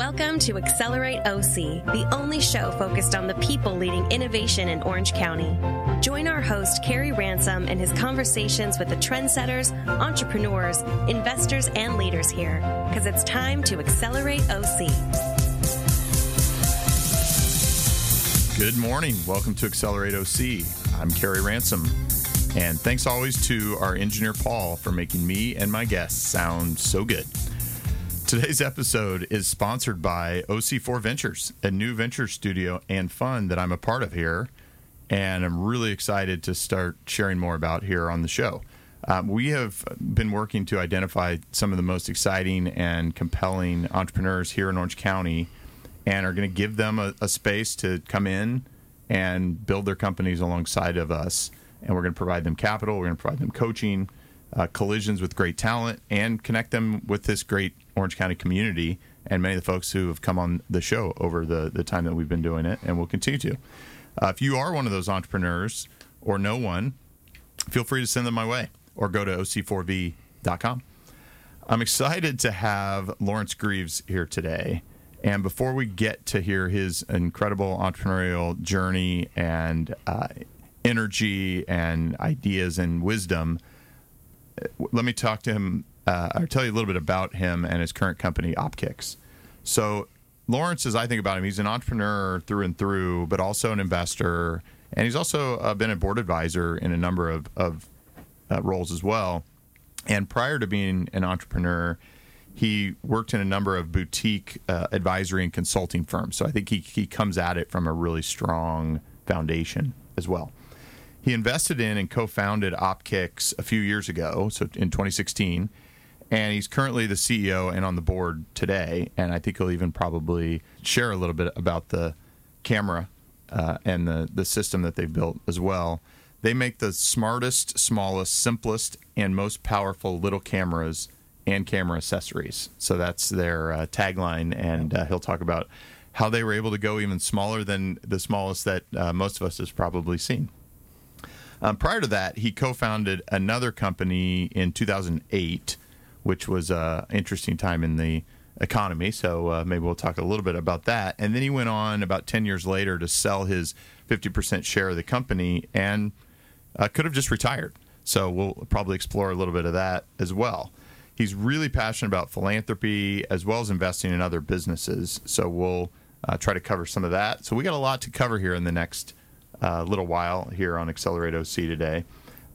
Welcome to Accelerate OC, the only show focused on the people leading innovation in Orange County. Join our host, Carrie Ransom, and his conversations with the trendsetters, entrepreneurs, investors, and leaders here, because it's time to accelerate OC. Good morning. Welcome to Accelerate OC. I'm Carrie Ransom. And thanks always to our engineer Paul for making me and my guests sound so good. Today's episode is sponsored by OC4 Ventures, a new venture studio and fund that I'm a part of here. And I'm really excited to start sharing more about here on the show. Um, we have been working to identify some of the most exciting and compelling entrepreneurs here in Orange County and are going to give them a, a space to come in and build their companies alongside of us. And we're going to provide them capital, we're going to provide them coaching, uh, collisions with great talent, and connect them with this great Orange County community and many of the folks who have come on the show over the, the time that we've been doing it and will continue to. Uh, if you are one of those entrepreneurs or know one, feel free to send them my way or go to oc4v.com. I'm excited to have Lawrence Greaves here today. And before we get to hear his incredible entrepreneurial journey and uh, energy and ideas and wisdom, let me talk to him uh, or tell you a little bit about him and his current company, Opkix. So, Lawrence, as I think about him, he's an entrepreneur through and through, but also an investor. And he's also uh, been a board advisor in a number of, of uh, roles as well. And prior to being an entrepreneur, he worked in a number of boutique uh, advisory and consulting firms. So I think he, he comes at it from a really strong foundation as well. He invested in and co founded Opkix a few years ago, so in 2016 and he's currently the CEO and on the board today. And I think he'll even probably share a little bit about the camera uh, and the the system that they've built as well. They make the smartest, smallest, simplest, and most powerful little cameras and camera accessories. So that's their uh, tagline, and uh, he'll talk about how they were able to go even smaller than the smallest that uh, most of us has probably seen. Um, prior to that, he co-founded another company in 2008 which was an interesting time in the economy. So uh, maybe we'll talk a little bit about that. And then he went on about 10 years later to sell his 50% share of the company and uh, could have just retired. So we'll probably explore a little bit of that as well. He's really passionate about philanthropy as well as investing in other businesses. So we'll uh, try to cover some of that. So we got a lot to cover here in the next uh, little while here on Accelerate OC today.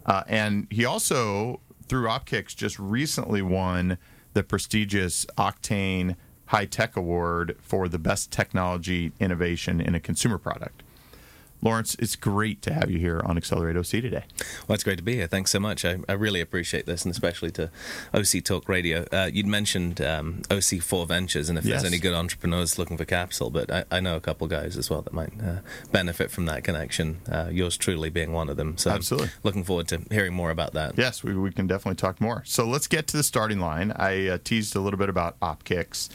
Uh, and he also through Opkix just recently won the prestigious Octane High Tech Award for the best technology innovation in a consumer product. Lawrence, it's great to have you here on Accelerate OC today. Well, it's great to be here. Thanks so much. I, I really appreciate this, and especially to OC Talk Radio. Uh, you'd mentioned um, OC4 Ventures, and if yes. there's any good entrepreneurs looking for capital, but I, I know a couple guys as well that might uh, benefit from that connection. Uh, yours truly being one of them. So, absolutely, looking forward to hearing more about that. Yes, we, we can definitely talk more. So let's get to the starting line. I uh, teased a little bit about Opkix,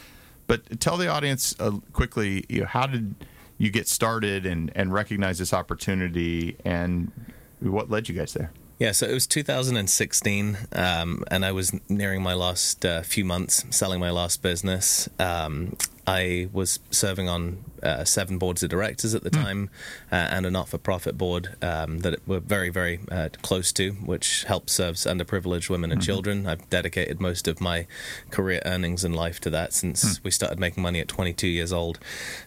but tell the audience uh, quickly, you know, how did you get started and, and recognize this opportunity and what led you guys there? Yeah, so it was 2016, um, and I was nearing my last uh, few months selling my last business. Um, I was serving on uh, seven boards of directors at the mm. time uh, and a not for profit board um, that we're very, very uh, close to, which helps serves underprivileged women and mm-hmm. children. I've dedicated most of my career earnings and life to that since mm. we started making money at 22 years old.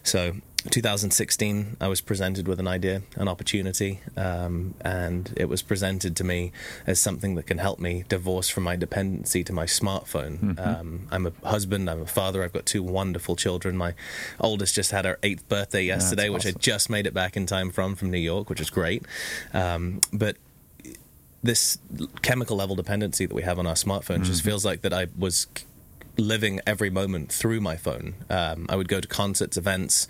So 2016, I was presented with an idea, an opportunity, um, and it was presented to me as something that can help me divorce from my dependency to my smartphone. Mm-hmm. Um, I'm a husband, I'm a father, I've got two wonderful children. My oldest just had her eighth birthday yesterday, which. I just made it back in time from from New York, which is great. Um, but this chemical level dependency that we have on our smartphone mm-hmm. just feels like that I was living every moment through my phone. Um, I would go to concerts, events.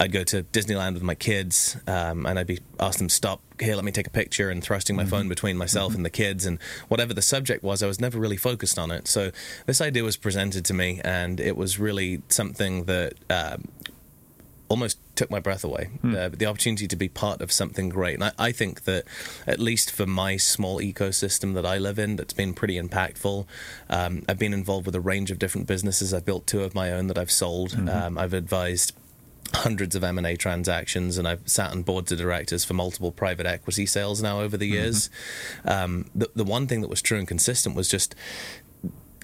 I'd go to Disneyland with my kids, um, and I'd be asked them stop here. Let me take a picture, and thrusting my mm-hmm. phone between myself mm-hmm. and the kids, and whatever the subject was, I was never really focused on it. So this idea was presented to me, and it was really something that. Um, almost took my breath away. Uh, the opportunity to be part of something great, and I, I think that at least for my small ecosystem that I live in, that's been pretty impactful. Um, I've been involved with a range of different businesses. I've built two of my own that I've sold. Um, I've advised hundreds of M&A transactions and I've sat on boards of directors for multiple private equity sales now over the years. Um, the, the one thing that was true and consistent was just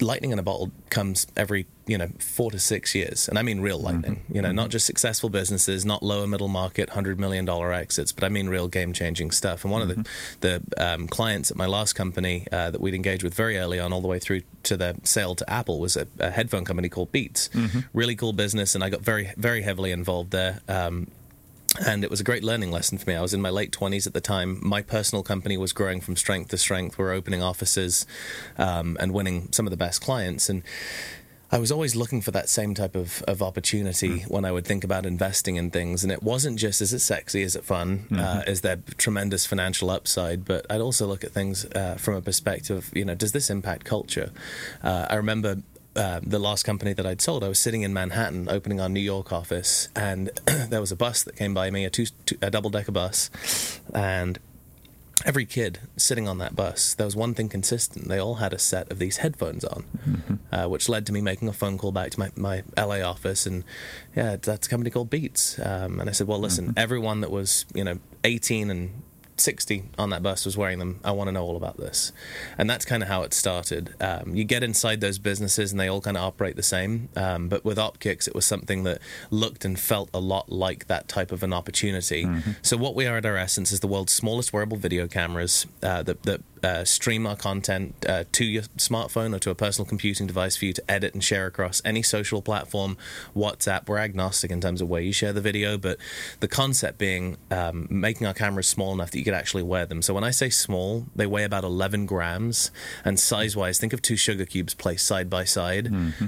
lightning in a bottle comes every you know four to six years. And i mean real lightning you know not just successful businesses not lower middle market 100 million dollar exits but i mean real game changing stuff. And one of the the um, clients at my last company uh, that we'd engaged with very early on all the way through to the sale to apple was a, a headphone company called beats. Really cool business and i got very very heavily involved there. Um, and it was a great learning lesson for me. I was in my late 20s at the time. My personal company was growing from strength to strength. We were opening offices um, and winning some of the best clients. And I was always looking for that same type of, of opportunity when I would think about investing in things. And it wasn't just is it sexy, is it fun, uh, is there tremendous financial upside, but I'd also look at things uh, from a perspective, you know, does this impact culture? Uh, I remember uh, the last company that I'd sold, I was sitting in Manhattan opening our New York office, and there was a bus that came by me, a, two, two, a double decker bus, and every kid sitting on that bus, there was one thing consistent. They all had a set of these headphones on, uh, which led to me making a phone call back to my, my LA office. And yeah, that's a company called Beats. Um, and I said, well, listen, everyone that was, you know, 18 and 60 on that bus was wearing them. I want to know all about this. And that's kind of how it started. Um, you get inside those businesses and they all kind of operate the same. Um, but with Opkix, it was something that looked and felt a lot like that type of an opportunity. So, what we are at our essence is the world's smallest wearable video cameras uh, that, that uh, stream our content uh, to your smartphone or to a personal computing device for you to edit and share across any social platform, WhatsApp. We're agnostic in terms of where you share the video, but the concept being um, making our cameras small enough that you could actually wear them. So when I say small, they weigh about 11 grams, and size-wise, think of two sugar cubes placed side by side.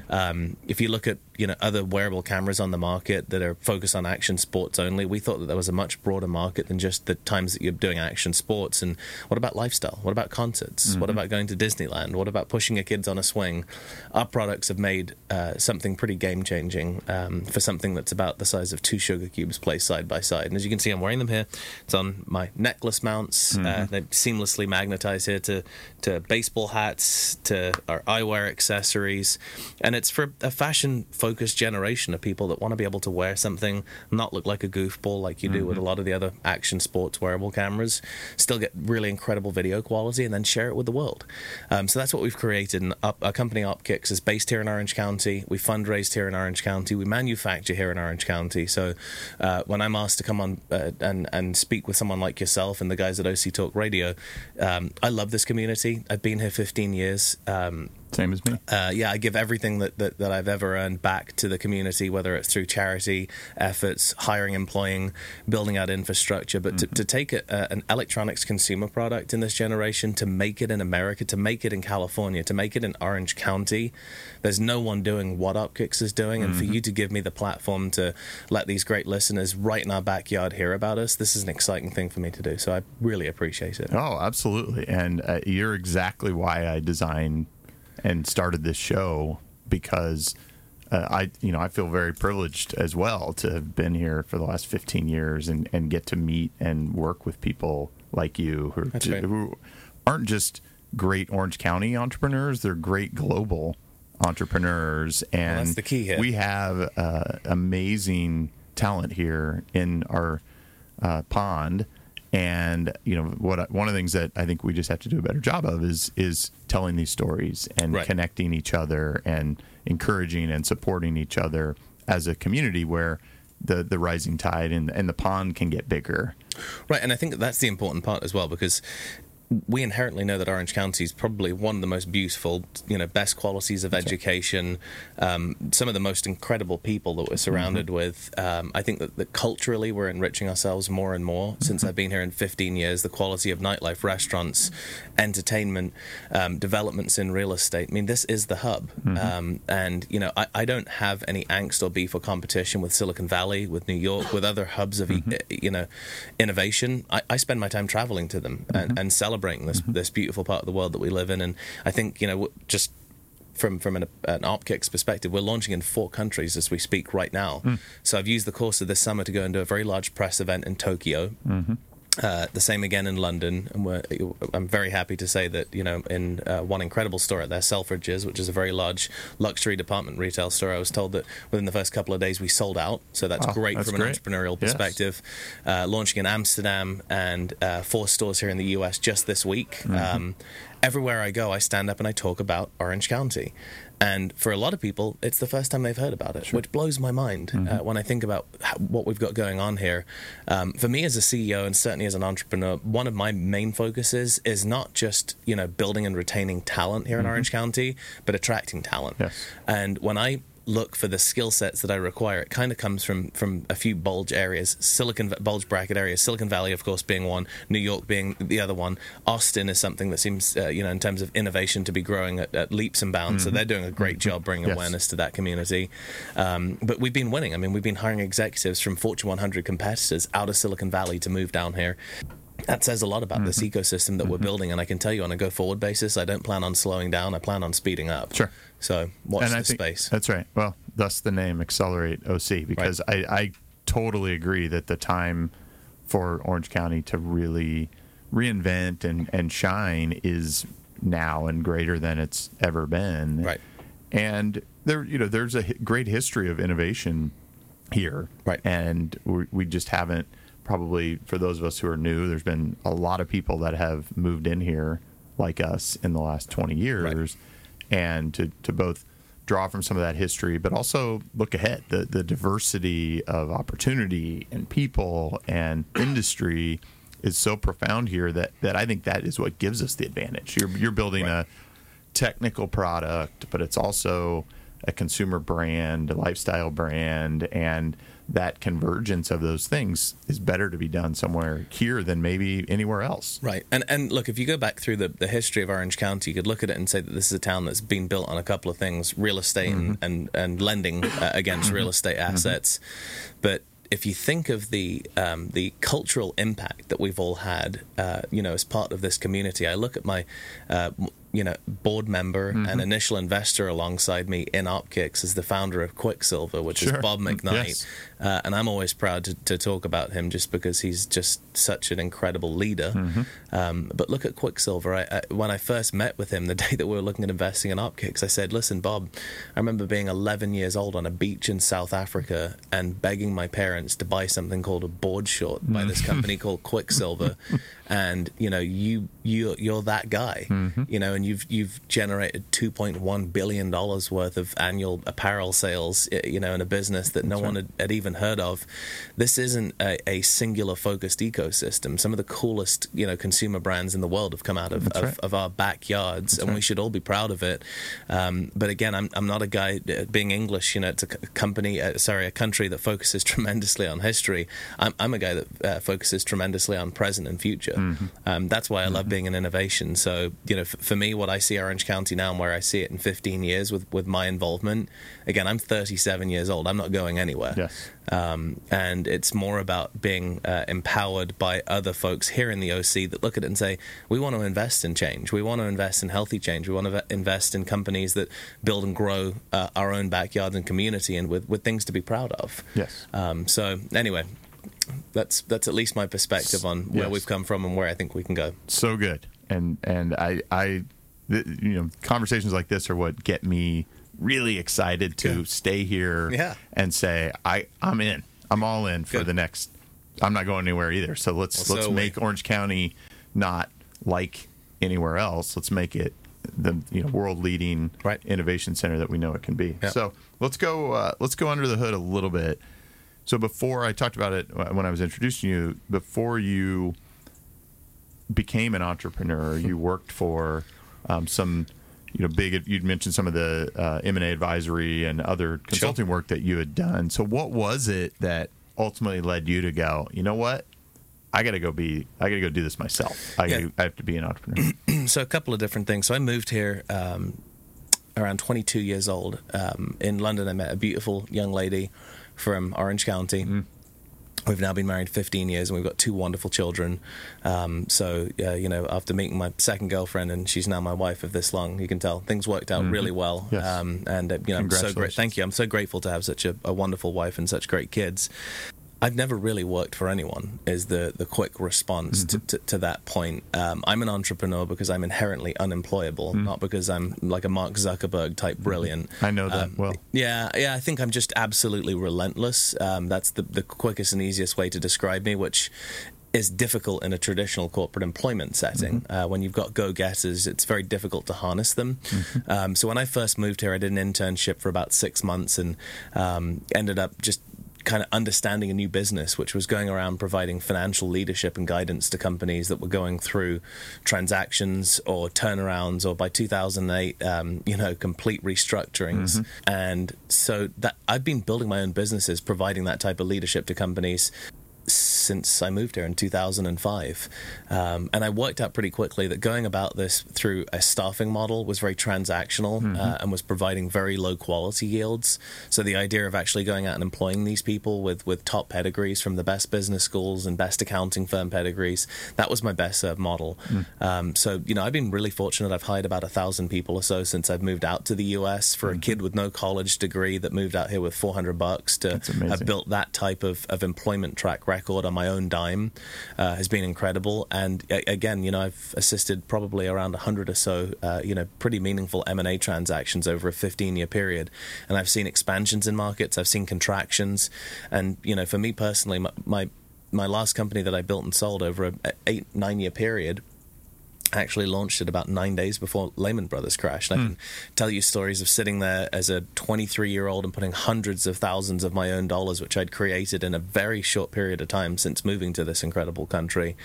Um, if you look at you know other wearable cameras on the market that are focused on action sports only, we thought that there was a much broader market than just the times that you're doing action sports. And what about lifestyle? What about concerts? What about going to Disneyland? What about pushing your kids on a swing? Our products have made uh, something pretty game changing um, for something that's about the size of two sugar cubes placed side by side. And as you can see, I'm wearing them here. It's on my necklace mounts. Uh, they seamlessly magnetize here to to baseball hats, to our eyewear accessories, and it's for a fashion focused generation of people that want to be able to wear something, not look like a goofball like you do with a lot of the other action sports wearable cameras, still get really incredible video quality, and then share it with the world. Um, so that's what we've created. And up, our company Opkix is based here in Orange County. We fundraised here in Orange County. We manufacture here in Orange County. So uh, when I'm asked to come on uh, and and speak with someone like yourself and the guys at OC Talk Radio, um, I love this community. I've been here 15 years. Um, Same as me. uh, yeah, I give everything that, that, that I've ever earned back to the community, whether it's through charity efforts, hiring, employing, building out infrastructure. But to, to take a, a, an electronics consumer product in this generation, to make it in America, to make it in California, to make it in Orange County, there's no one doing what Opkix is doing. And for you to give me the platform to let these great listeners right in our backyard hear about us, this is an exciting thing for me to do. So I really appreciate it. Oh, absolutely. And uh, you're exactly why I designed and started this show because uh, I, you know, I feel very privileged as well to have been here for the last 15 years and, and get to meet and work with people like you who, are, right. who aren't just great Orange County entrepreneurs; they're great global entrepreneurs. And that's the key here. we have uh, amazing talent here in our uh, pond. And you know what? One of the things that I think we just have to do a better job of is is telling these stories and Right. connecting each other and encouraging and supporting each other as a community where the the rising tide and and the pond can get bigger. Right, and I think that's the important part as well because we inherently know that Orange County is probably one of the most beautiful, you know, best qualities of education, um, some of the most incredible people that we're surrounded with. Um, I think that, that culturally we're enriching ourselves more and more since I've been here in 15 years. The quality of nightlife, restaurants, entertainment, um, developments in real estate. I mean, this is the hub. Um, and, you know, I, I don't have any angst or beef or competition with Silicon Valley, with New York, with other hubs of, e you know, innovation. I, I spend my time traveling to them and, and celebrating this, this beautiful part of the world that we live in. And I think, you know, just from from an, an Opkix perspective, we're launching in four countries as we speak right now. Hmm. So I've used the course of this summer to go and do a very large press event in Tokyo. Mm-hmm. Uh, the same again in London, and we're, I'm very happy to say that you know in uh, one incredible store at their Selfridges, which is a very large luxury department retail store. I was told that within the first couple of days we sold out, so that's Oh, great that's from great. an entrepreneurial Yes. perspective. Uh, launching in Amsterdam and uh, four stores here in the US just this week. Mm-hmm. Um, everywhere I go, I stand up and I talk about Orange County. And for a lot of people, it's the first time they've heard about it, which blows my mind Mm-hmm. uh, when I think about how, what we've got going on here. Um, for me as a CEO and certainly as an entrepreneur, one of my main focuses is not just you know building and retaining talent here in Orange County, but attracting talent. Mm-hmm. Yes. And when I look for the skill sets that I require, it kind of comes from from a few bulge areas, Silicon bulge bracket areas. Silicon Valley, of course, being one. New York being the other one. Austin is something that seems, uh, you know, in terms of innovation, to be growing at, at leaps and bounds. So they're doing a great job bringing Yes. awareness to that community. Um, but we've been winning. I mean, we've been hiring executives from Fortune 100 competitors out of Silicon Valley to move down here. That says a lot about this Mm-hmm. ecosystem that we're building, and I can tell you on a go-forward basis, I don't plan on slowing down. I plan on speeding up. Sure. So watch and the I think space. that's right. Well, thus the name Accelerate OC because I, I totally agree that the time for Orange County to really reinvent and, and shine is now and greater than it's ever been. Right. And there, you know, there's a great history of innovation here. Right. And we, we just haven't probably for those of us who are new. There's been a lot of people that have moved in here like us in the last 20 years, and to to both draw from some of that history, but also look ahead. The the diversity of opportunity and people and industry is so profound here that that I think that is what gives us the advantage. You're you're building a technical product, but it's also a consumer brand, a lifestyle brand, and that convergence of those things is better to be done somewhere here than maybe anywhere else. Right. And and look, if you go back through the, the history of Orange County, you could look at it and say that this is a town that's been built on a couple of things real estate and, and, and lending uh, against real estate assets. But if you think of the um, the cultural impact that we've all had, uh, you know, as part of this community, I look at my, uh, you know, board member and initial investor alongside me in Opkix is the founder of Quiksilver, which Sure. is Bob McKnight. Yes. Uh, and I'm always proud to, to talk about him just because he's just such an incredible leader. Um, but look at Quiksilver. I, I, when I first met with him, the day that we were looking at investing in Opkix, I said, "Listen, Bob, I remember being 11 years old on a beach in South Africa and begging my parents to buy something called a board short by this company called Quiksilver, and you know, you you you're that guy, you know, and you've you've generated 2.1 billion dollars worth of annual apparel sales, you know, in a business that no one had, had even heard of. This isn't a, a singular focused ecosystem. Some of the coolest, you know, consumer brands in the world have come out of, of, right. of our backyards, and we should all be proud of it. Um, but again, I'm, I'm not a guy uh, being English. You know, it's a company, uh, sorry, a country that focuses tremendously on history. I'm, I'm a guy that uh, focuses tremendously on present and future. Um, that's why I love being in innovation. So, you know, f- for me, what I see Orange County now and where I see it in 15 years with, with my involvement, again, I'm 37 years old. I'm not going anywhere. Yes. Um, and it's more about being uh, empowered by other folks here in the OC that look at it and say, we want to invest in change. We want to invest in healthy change. We want to invest in companies that build and grow uh, our own backyard and community and with, with things to be proud of. Yes. Um, so, anyway, that's that's at least my perspective on where Yes. we've come from and where I think we can go. so good and and i i th- you know conversations like this are what get me really excited to stay here Yeah. and say i i'm in i'm all in for Good. the next i'm not going anywhere either so let's Well, let's so are we. make orange county not like anywhere else let's make it the you know world leading Right. innovation center that we know it can be Yeah. so let's go uh, let's go under the hood a little bit so before i talked about it when i was introducing you before you became an entrepreneur, you worked for um, some, you know, big. You'd mentioned some of the uh, M and A advisory and other consulting work that you had done. So, what was it that ultimately led you to go? You know what? I got to go be. I got to go do this myself. I, Yeah. gotta, I have to be an entrepreneur. so a couple of different things. So I moved here um, around 22 years old. Um, in London, I met a beautiful young lady from Orange County. We've now been married 15 years and we've got two wonderful children. Um, so, uh, you know, after meeting my second girlfriend and she's now my wife of this long, you can tell things worked out mm-hmm. really well. Yes. Um, and, uh, you know, I'm so great. Thank you. I'm so grateful to have such a, a wonderful wife and such great kids. I've never really worked for anyone. Is the the quick response mm-hmm. to, to, to, that point? Um, I'm an entrepreneur because I'm inherently unemployable, mm-hmm. not because I'm like a Mark Zuckerberg type mm-hmm. brilliant. I know that um, well. Yeah, yeah. I think I'm just absolutely relentless. Um, that's the the quickest and easiest way to describe me, which is difficult in a traditional corporate employment setting. Mm-hmm. Uh, when you've got go getters, it's very difficult to harness them. Mm-hmm. Um, so when I first moved here, I did an internship for about six months and um, ended up just kind of understanding a new business, which was going around providing financial leadership and guidance to companies that were going through transactions or turnarounds, or by 2008, um, you know, complete restructurings. Mm-hmm. And so that I've been building my own businesses, providing that type of leadership to companies since I moved here in 2005. Um, and I worked out pretty quickly that going about this through a staffing model was very transactional mm-hmm. uh, and was providing very low quality yields. So the idea of actually going out and employing these people with, with top pedigrees from the best business schools and best accounting firm pedigrees, that was my best served model. Mm. Um, so, you know, I've been really fortunate. I've hired about a thousand people or so since I've moved out to the US for mm-hmm. a kid with no college degree that moved out here with 400 bucks to have built that type of, of employment track record record on my own dime uh, has been incredible. And again, you know, I've assisted probably around 100 or so, uh, you know, pretty meaningful M&A transactions over a 15-year period. And I've seen expansions in markets, I've seen contractions. And, you know, for me personally, my, my my last company that I built and sold over a eight nine year period actually launched it about nine days before Lehman Brothers crashed. And I can hmm. tell you stories of sitting there as a 23 year old and putting hundreds of thousands of my own dollars, which I'd created in a very short period of time since moving to this incredible country,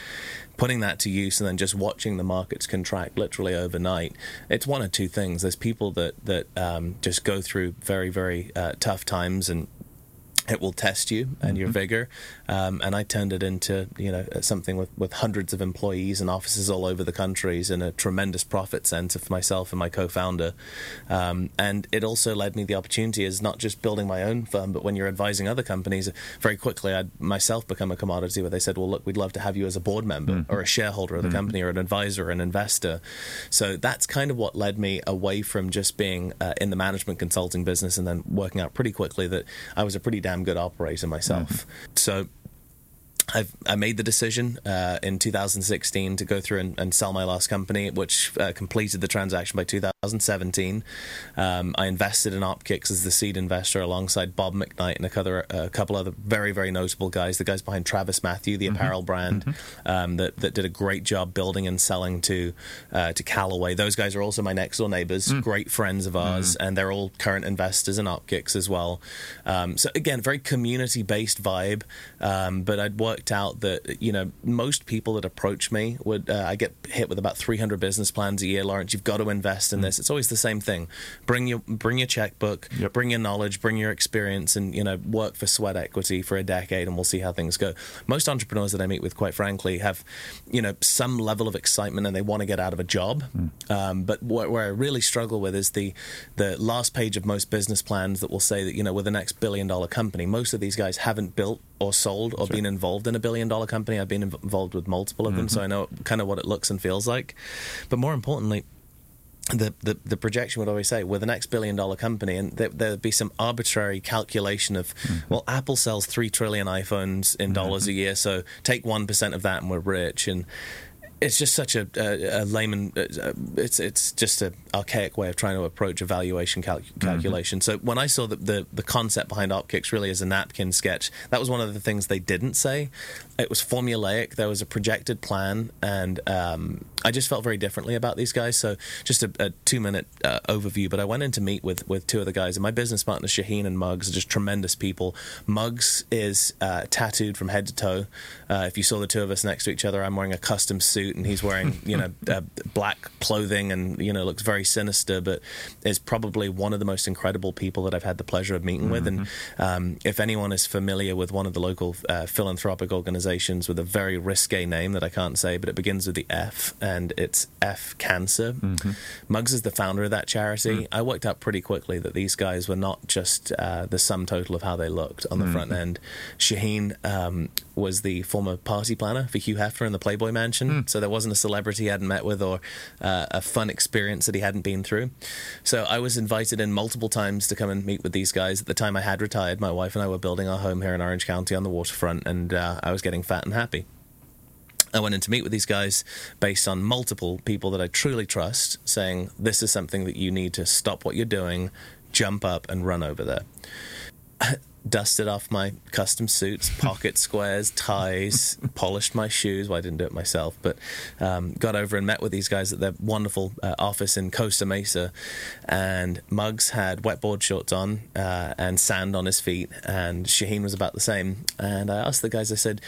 putting that to use and then just watching the markets contract literally overnight. It's one of two things. There's people that that um, just go through very very uh, tough times and it will test you and mm-hmm. your vigor. Um, and I turned it into you know something with, with hundreds of employees and offices all over the countries and a tremendous profit center for myself and my co-founder. Um, and it also led me the opportunity is not just building my own firm, but when you're advising other companies, very quickly I'd myself become a commodity where they said, well, look, we'd love to have you as a board member mm-hmm. or a shareholder of the mm-hmm. company or an advisor or an investor. So that's kind of what led me away from just being uh, in the management consulting business and then working out pretty quickly that I was a pretty damn good operator myself. Mm-hmm. So I've, I made the decision uh, in 2016 to go through and, and sell my last company, which uh, completed the transaction by 2017. Um, I invested in Opkix as the seed investor alongside Bob McKnight and a couple, a couple other very, very notable guys. The guys behind TravisMathew, the mm-hmm. apparel brand, mm-hmm. um, that, that did a great job building and selling to uh, to Callaway. Those guys are also my next door neighbors, mm. great friends of ours, mm. and they're all current investors in Opkix as well. Um, so again, very community based vibe, um, but I'd worked worked out that you know most people that approach me would uh, I get hit with about 300 business plans a year. Lawrence, you've got to invest in mm. this. It's always the same thing. Bring your bring your checkbook, yep. bring your knowledge, bring your experience, and you know work for sweat equity for a decade, and we'll see how things go. Most entrepreneurs that I meet with, quite frankly, have you know some level of excitement and they want to get out of a job. Mm. Um, but where, where I really struggle with is the the last page of most business plans that will say that you know we're the next billion dollar company. Most of these guys haven't built or sold or sure. been involved in a billion dollar company. I've been involved with multiple of them, mm-hmm. so I know kind of what it looks and feels like. But more importantly, the, the, the projection would always say we're the next billion dollar company, and there, would be some arbitrary calculation of, mm-hmm. well, Apple sells three trillion iPhones in dollars mm-hmm. a year, so take one percent of that and we're rich. And it's just such a, a, a layman. Uh, it's it's just an archaic way of trying to approach a valuation cal- mm-hmm. calculation. Mm-hmm. So when I saw the, the, the concept behind Opkix really as a napkin sketch, that was one of the things they didn't say. It was formulaic. There was a projected plan, and um, I just felt very differently about these guys. So just a, a two minute uh, overview. But I went in to meet with with two of the guys, and my business partners Shaheen and Muggs are just tremendous people. Muggs is uh, tattooed from head to toe. Uh, if you saw the two of us next to each other, I'm wearing a custom suit, and he's wearing you know black clothing, and you know looks very sinister, but is probably one of the most incredible people that I've had the pleasure of meeting mm-hmm. with. And mm-hmm. um, if anyone is familiar with one of the local uh, philanthropic organizations with a very risque name that I can't say, but it begins with the F and it's F Cancer. Muggs is the founder of that charity. I worked out pretty quickly that these guys were not just uh, the sum total of how they looked on the front end. Shaheen um, was the former party planner for Hugh Hefner in the Playboy Mansion, so there wasn't a celebrity he hadn't met with or uh, a fun experience that he hadn't been through. So I was invited in multiple times to come and meet with these guys. At the time, I had retired. My wife and I were building our home here in Orange County on the waterfront, and uh, I was getting fat and happy. I went in to meet with these guys based on multiple people that I truly trust, saying, This is something that you need to stop what you're doing, jump up, and run over there. Dusted off my custom suits, pocket squares, ties, polished my shoes. Well, I didn't do it myself, but um, got over and met with these guys at their wonderful uh, office in Costa Mesa. And Muggs had wetboard shorts on uh, and sand on his feet, and Shaheen was about the same. And I asked the guys, I said,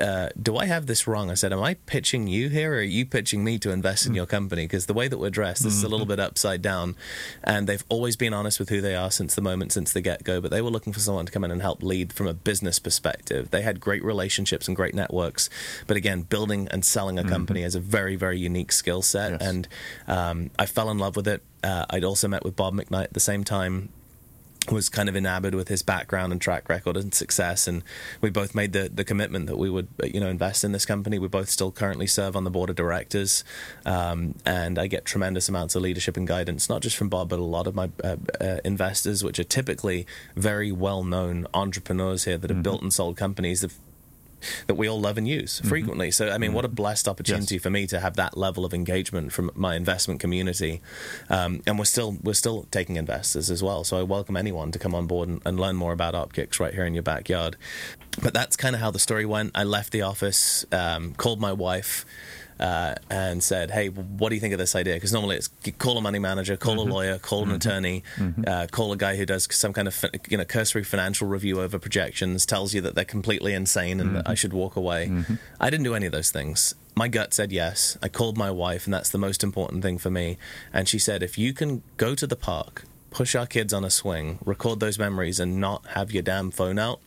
uh, Do I have this wrong? I said, Am I pitching you here, or are you pitching me to invest in your company? Because the way that we're dressed, this is a little bit upside down. And they've always been honest with who they are since the moment, since the get go. But they were looking for someone to come in and help lead from a business perspective. They had great relationships and great networks. But again, building and selling a company is a very, very unique skill set. Yes. And um, I fell in love with it. Uh, I'd also met with Bob McKnight at the same time was kind of enamored with his background and track record and success and we both made the, the commitment that we would uh, you know invest in this company. We both still currently serve on the board of directors um, and I get tremendous amounts of leadership and guidance not just from Bob but a lot of my uh, uh, investors which are typically very well known entrepreneurs here that have built and sold companies that we all love and use frequently. So, I mean, what a blessed opportunity Yes. for me to have that level of engagement from my investment community. Um, and we're still we're still taking investors as well. So I welcome anyone to come on board and, and learn more about Opkix right here in your backyard. But that's kind of how the story went. I left the office, um, called my wife. Uh, and said, "Hey, what do you think of this idea?" Because normally it's call a money manager, call a lawyer, call an attorney, uh, call a guy who does some kind of you know cursory financial review over projections, tells you that they're completely insane and that I should walk away. I didn't do any of those things. My gut said yes. I called my wife, and that's the most important thing for me. And she said, "If you can go to the park, push our kids on a swing, record those memories, and not have your damn phone out."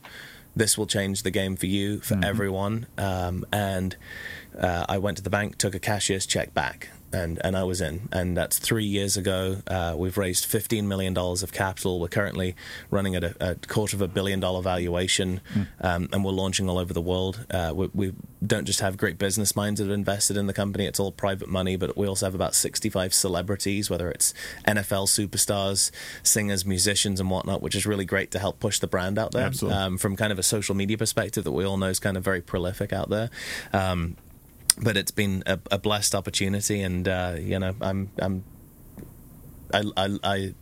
this will change the game for you, for everyone. Um, and uh, I went to the bank, took a cashier's check back, and, and I was in. And that's three years ago. Uh, we've raised $15 million of capital. We're currently running at a, a quarter of a billion dollar valuation, um, and we're launching all over the world. Uh, we, we don't just have great business minds that have invested in the company, it's all private money, but we also have about 65 celebrities, whether it's NFL superstars, singers, musicians, and whatnot, which is really great to help push the brand out there um, from kind of a social media perspective that we all know is kind of very prolific out there. Um, but it's been a, a blessed opportunity, and uh, you know, I'm, I'm, I, I, I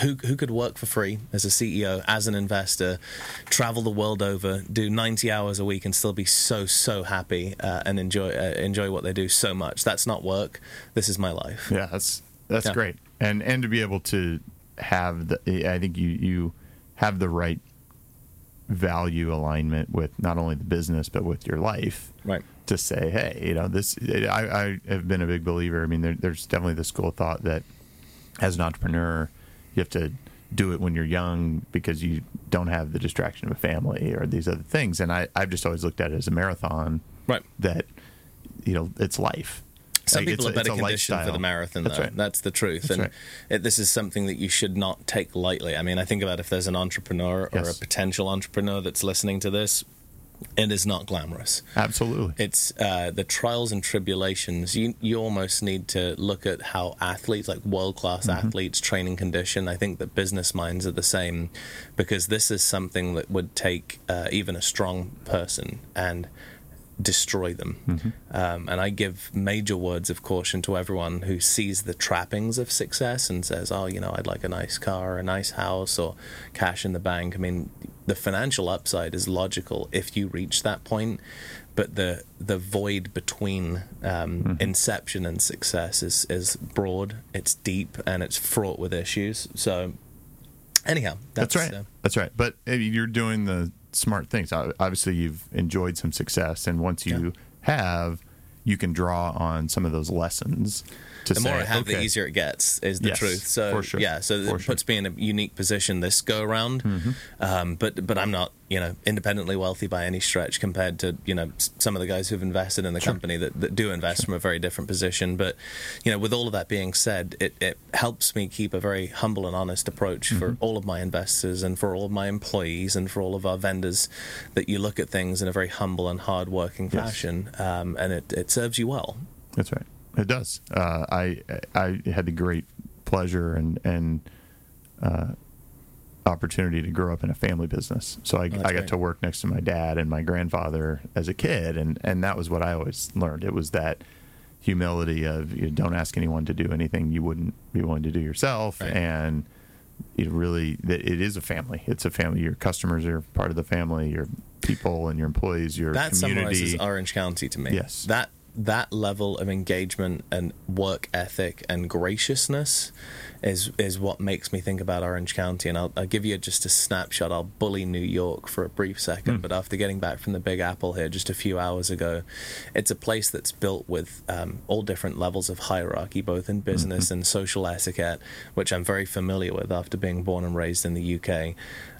who who could work for free as a CEO, as an investor, travel the world over, do 90 hours a week, and still be so so happy uh, and enjoy uh, enjoy what they do so much? That's not work. This is my life. Yeah, that's that's Yeah. great, and and to be able to have the, I think you you have the right value alignment with not only the business but with your life. Right. To say, hey, you know, this. I, I have been a big believer. I mean, there, there's definitely the school of thought that as an entrepreneur, you have to do it when you're young because you don't have the distraction of a family or these other things. And I, I've just always looked at it as a marathon. Right. That, you know, it's life. Some Like, people are better conditioned for the marathon, That's though. right. That's the truth. That's and right. it, this is something that you should not take lightly. I mean, I think about if there's an entrepreneur or a potential entrepreneur that's listening to this, it is not glamorous. Absolutely. It's uh, the trials and tribulations. You you almost need to look at how athletes, like world class Mm-hmm. athletes, training condition. I think that business minds are the same, because this is something that would take uh, even a strong person and destroy them. Mm-hmm. Um, and I give major words of caution to everyone who sees the trappings of success and says, "Oh, you know, I'd like a nice car, a nice house, or cash in the bank." I mean, the financial upside is logical if you reach that point, but the the void between um, inception and success is is broad, it's deep, and it's fraught with issues. So, anyhow, that's, That's, right. uh, That's right. But uh, you're doing the smart things. Obviously, you've enjoyed some success, and once you have, you can draw on some of those lessons to the say more I have, the easier it gets. Is the Yes, truth. So for sure. yeah, so For it sure. Mm-hmm. puts me in a unique position this go around. Um, but but I'm not you know independently wealthy by any stretch compared to you know some of the guys who've invested in the company that, that do invest from a very different position. But you know, with all of that being said, it, it helps me keep a very humble and honest approach Mm-hmm. for all of my investors and for all of my employees and for all of our vendors. That you look at things in a very humble and hard-working Yes. fashion, um, and it, it serves you well. That's right. It does. Uh, I I had the great pleasure and and uh, opportunity to grow up in a family business. So I, that's I got great. to work next to my dad and my grandfather as a kid, and and that was what I always learned. It was that humility of you don't ask anyone to do anything you wouldn't be willing to do yourself, Right. and it really that it is a family. It's a family. Your customers are part of the family. Your people and your employees, your that community. summarizes Orange County to me. Yes. That that level of engagement and work ethic and graciousness is is what makes me think about Orange County. And I'll, I'll give you just a snapshot. I'll bully New York for a brief second, but after getting back from the Big Apple here just a few hours ago, it's a place that's built with um, all different levels of hierarchy, both in business and social etiquette, which I'm very familiar with after being born and raised in the UK.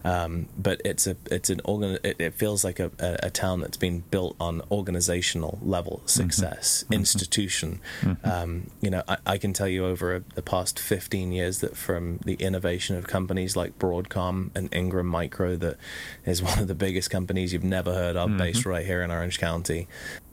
Um, but it's a it's an organ. It, it feels like a, a, a town that's been built on organizational level success, institution. Um, you know, I, I can tell you over the past 15 years that from the innovation of companies like Broadcom and Ingram Micro, that is one of the biggest companies you've never heard of, based mm-hmm. right here in Orange County.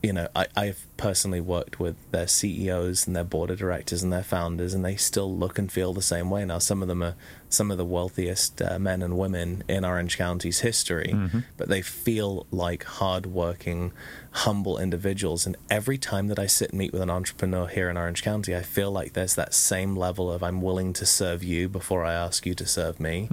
You know, I, I've personally worked with their CEOs and their board of directors and their founders, and they still look and feel the same way. Now, some of them are some of the wealthiest uh, men and women in Orange County's history, but they feel like hardworking, humble individuals. And every time that I sit and meet with an entrepreneur here in Orange County, I feel like there's that same level of I'm willing to serve you before I ask you to serve me.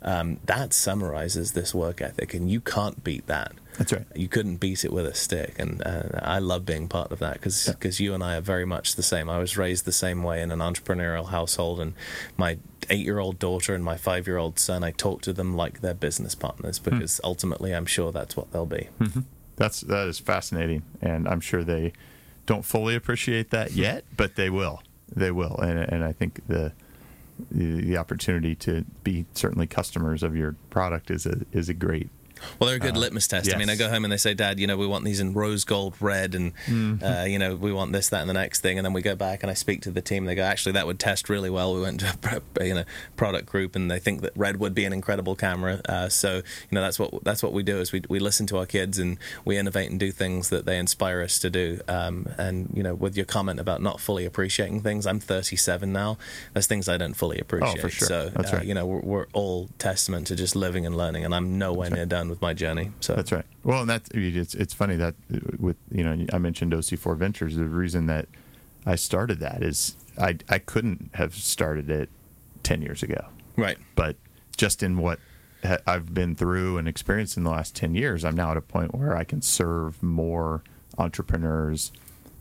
Um, that summarizes this work ethic, and you can't beat that. That's right. You couldn't beat it with a stick, and uh, I love being part of that because because you and I are very much the same. I was raised the same way in an entrepreneurial household, and my eight-year-old daughter and my five-year-old son, I talk to them like they're business partners hmm. because ultimately, I'm sure that's what they'll be. Mm-hmm. That's that is fascinating, and I'm sure they don't fully appreciate that mm-hmm. yet, but they will. They will, and and I think the the, the opportunity to be certainly customers of your product is a is a great. Well, they're a good litmus test. I mean, I go home and they say, "Dad, you know, we want these in rose gold red, and uh, you know, we want this, that, and the next thing." And then we go back and I speak to the team. They go, "Actually, that would test really well." We went to a you know product group, and they think that red would be an incredible camera. Uh, so you know, that's what that's what we do is we we listen to our kids and we innovate and do things that they inspire us to do. Um, and you know, with your comment about not fully appreciating things, I'm 37 now. There's things I don't fully appreciate. Oh, for sure. So That's uh, right. you know, we're, we're all testament to just living and learning, and I'm nowhere near done with my journey. So That's right. Well, and that's it's it's funny that with you know I mentioned OC4 Ventures. The reason that I started that is I I couldn't have started it ten years ago. right. but just in what ha- I've been through and experienced in the last 10 years, I'm now at a point where I can serve more entrepreneurs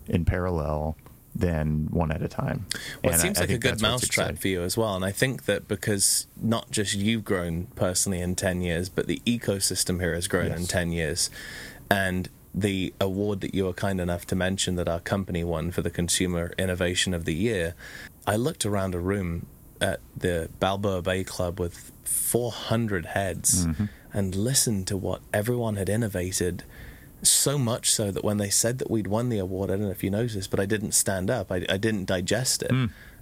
in parallel than one at a time. Well, it And I- seems I like a good mousetrap for you as well. And I think that because not just you've grown personally in 10 years, but the ecosystem here has grown in 10 years. And the award that you were kind enough to mention that our company won for the Consumer Innovation of the Year, I looked around a room at the Balboa Bay Club with 400 heads Mm-hmm. and listened to what everyone had innovated so much so that when they said that we'd won the award, I don't know if you noticed, but I didn't stand up. I, I didn't digest it.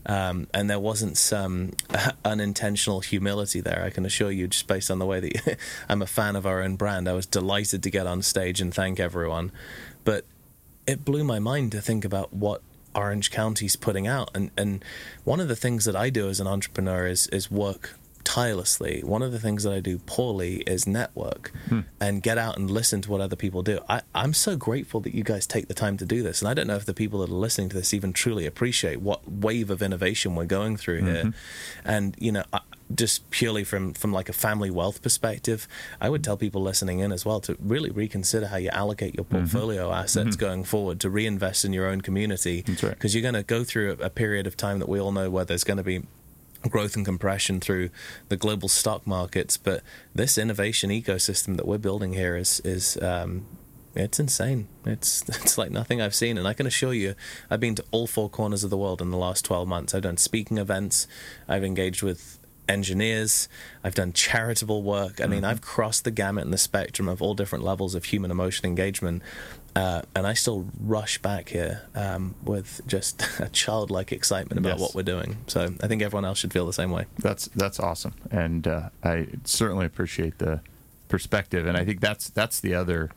Um, and there wasn't some unintentional humility there, I can assure you, just based on the way that I'm a fan of our own brand. I was delighted to get on stage and thank everyone. But it blew my mind to think about what Orange County's putting out. And, and one of the things that I do as an entrepreneur is, is work tirelessly. One of the things that I do poorly is network hmm. and get out and listen to what other people do. I, I'm so grateful that you guys take the time to do this. And I don't know if the people that are listening to this even truly appreciate what wave of innovation we're going through here. Mm-hmm. And, you know, I, just purely from from like a family wealth perspective, I would tell people listening in as well to really reconsider how you allocate your mm-hmm. portfolio assets mm-hmm. going forward to reinvest in your own community That's right. because you're going to go through a, a period of time that we all know where there's going to be growth and compression through the global stock markets but this innovation ecosystem that we're building here is is um, it's insane. It's it's like nothing I've seen, and I can assure you, I've been to all four corners of the world in the last twelve months. I've done speaking events, I've engaged with engineers, I've done charitable work. I mean, Mm-hmm. I've crossed the gamut and the spectrum of all different levels of human emotion engagement, uh, and I still rush back here um, with just a childlike excitement about Yes. what we're doing. So I think everyone else should feel the same way. That's that's awesome, and uh, I certainly appreciate the perspective. And I think that's that's the other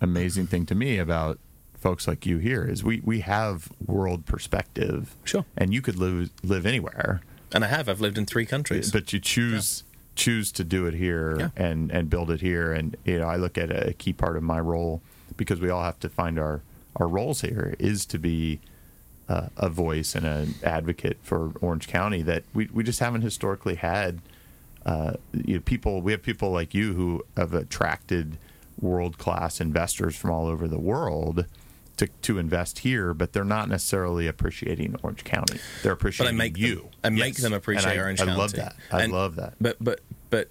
amazing thing to me about folks like you here is we we have world perspective. Sure. and you could live live anywhere, And I have. I've lived in three countries. but you choose choose to do it here Yeah. and and build it here. And you know, I look at a key part of my role because we all have to find our our roles here is to be uh, a voice and an advocate for Orange County that we, we just haven't historically had. Uh, you know, people we have people like you who have attracted world class investors from all over the world to, to invest here, but they're not necessarily appreciating Orange County. They're appreciating but I make you. them, I make them appreciate And I, Orange I County. love that. I And- love that. But but but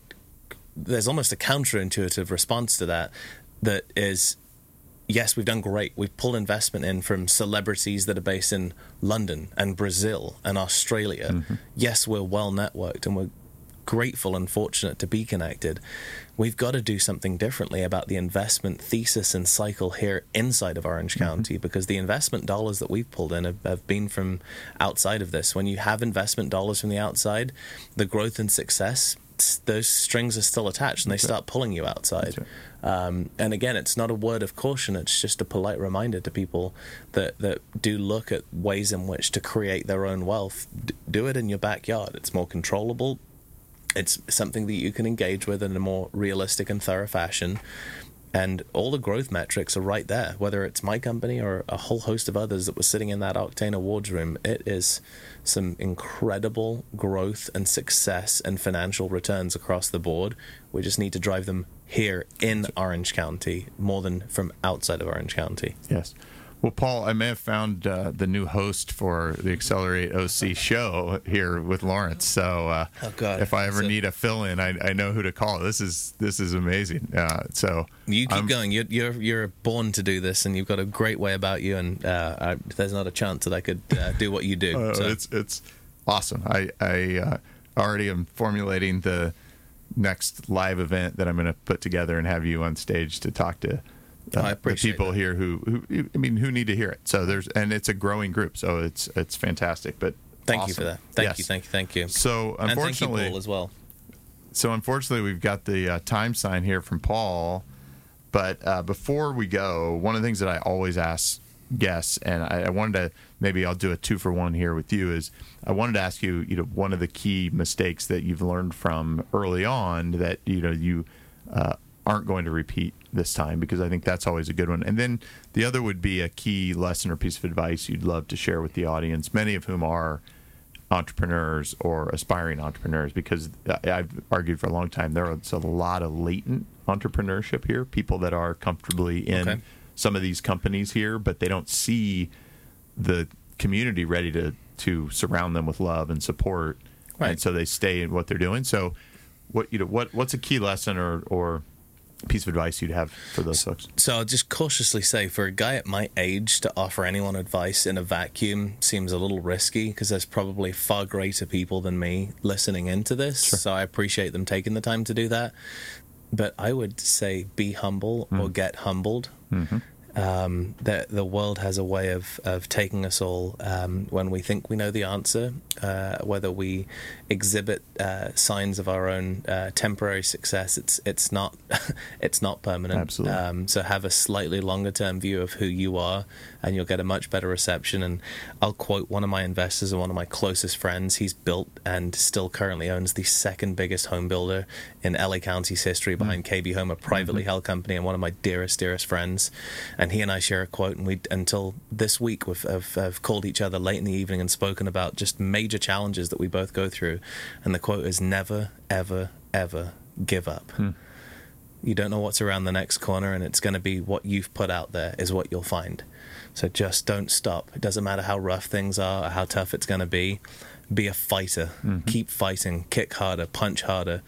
there's almost a counterintuitive response to that. That is, yes, we've done great. We've pulled investment in from celebrities that are based in London and Brazil and Australia. Mm-hmm. Yes, we're well networked and we're grateful and fortunate to be connected. We've got to do something differently about the investment thesis and cycle here inside of Orange County because the investment dollars that we've pulled in have, have been from outside of this. When you have investment dollars from the outside, the growth and success, those strings are still attached and they start pulling you outside. Um, and again, it's not a word of caution. It's just a polite reminder to people that, that do look at ways in which to create their own wealth. D- do it in your backyard. It's more controllable it's something that you can engage with in a more realistic and thorough fashion. And all the growth metrics are right there, whether it's my company or a whole host of others that were sitting in that Octane Awards room. It is some incredible growth and success and financial returns across the board. We just need to drive them here in Orange County more than from outside of Orange County. Yes. Well, Paul, I may have found uh, the new host for the Accelerate OC show here with Lawrence. So, uh, Oh, God. if I ever So- need a fill-in, I, I know who to call. This is this is amazing. Uh, so You keep I'm- going. You're, you're you're born to do this, and you've got a great way about you. And uh, I, there's not a chance that I could uh, do what you do. Uh, so. It's it's awesome. I I uh, already am formulating the next live event that I'm going to put together and have you on stage to talk to. Uh, I the appreciate people that. here who, who I mean who need to hear it. So there's and it's a growing group, so it's it's fantastic. But Thank you for that. Thank Yes. you, thank you, thank you. So and thank you, unfortunately, Paul, as well. so unfortunately, we've got the uh, time sign here from Paul. But uh, before we go, one of the things that I always ask guests, and I, I wanted to maybe I'll do a two for one here with you, is I wanted to ask you, you know, one of the key mistakes that you've learned from early on that you know you uh, aren't going to repeat this time because I think that's always a good one. And then the other would be a key lesson or piece of advice you'd love to share with the audience, many of whom are entrepreneurs or aspiring entrepreneurs because I've argued for a long time there is a lot of latent entrepreneurship here, people that are comfortably in Okay. some of these companies here, but they don't see the community ready to to surround them with love and support, Right. and so they stay in what they're doing. So, what you know, what what's a key lesson or or piece of advice you'd have for those folks? So I'll just cautiously say, for a guy at my age to offer anyone advice in a vacuum seems a little risky because there's probably far greater people than me listening into this. So I appreciate them taking the time to do that. But I would say be humble or get humbled. Um, the the world has a way of of taking us all um, when we think we know the answer, uh, whether we exhibit uh, signs of our own uh, temporary success. It's it's not it's not permanent. Absolutely. Um, so have a slightly longer term view of who you are, and you'll get a much better reception. And I'll quote one of my investors and one of my closest friends. He's built and still currently owns the second biggest home builder in LA County's history, behind KB Home, a privately held company, and one of my dearest dearest friends. And he and I share a quote, and we until this week we've have, have called each other late in the evening and spoken about just major challenges that we both go through. And the quote is never, ever, ever give up. Hmm. You don't know what's around the next corner and it's going to be what you've put out there is what you'll find. So just don't stop. It doesn't matter how rough things are or how tough it's going to be be a fighter. Mm-hmm. Keep fighting. Kick harder. Punch harder.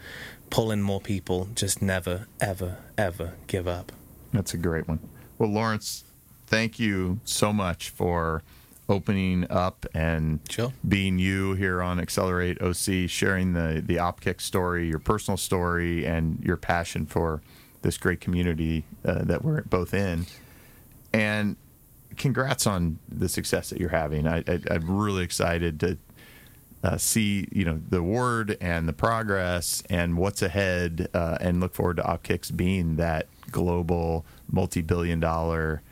Pull in more people. Just never ever ever give up. That's a great one. Well, Lawrence, thank you so much for opening up and Sure. being you here on Accelerate OC, sharing the the Opkix story, your personal story, and your passion for this great community uh, that we're both in. And congrats on the success that you're having. I, I, I'm really excited to uh, see you know the word and the progress and what's ahead, uh, and look forward to Opkix being that global multi-billion dollar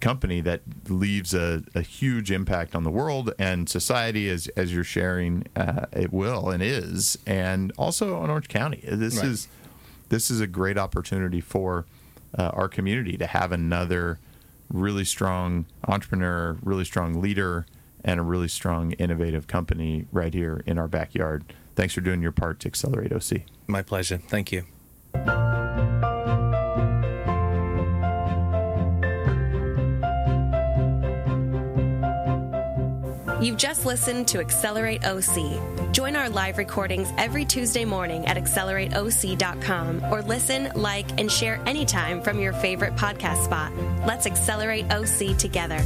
company that leaves a, a huge impact on the world and society as as you're sharing uh, it will and is and also on Orange County this Right. is this is a great opportunity for uh, our community to have another really strong entrepreneur really strong leader and a really strong innovative company right here in our backyard thanks for doing your part to accelerate OC My pleasure. Thank you. You've just listened to Accelerate OC. Join our live recordings every Tuesday morning at accelerateoc.com or listen, like, and share anytime from your favorite podcast spot. Let's accelerate OC together.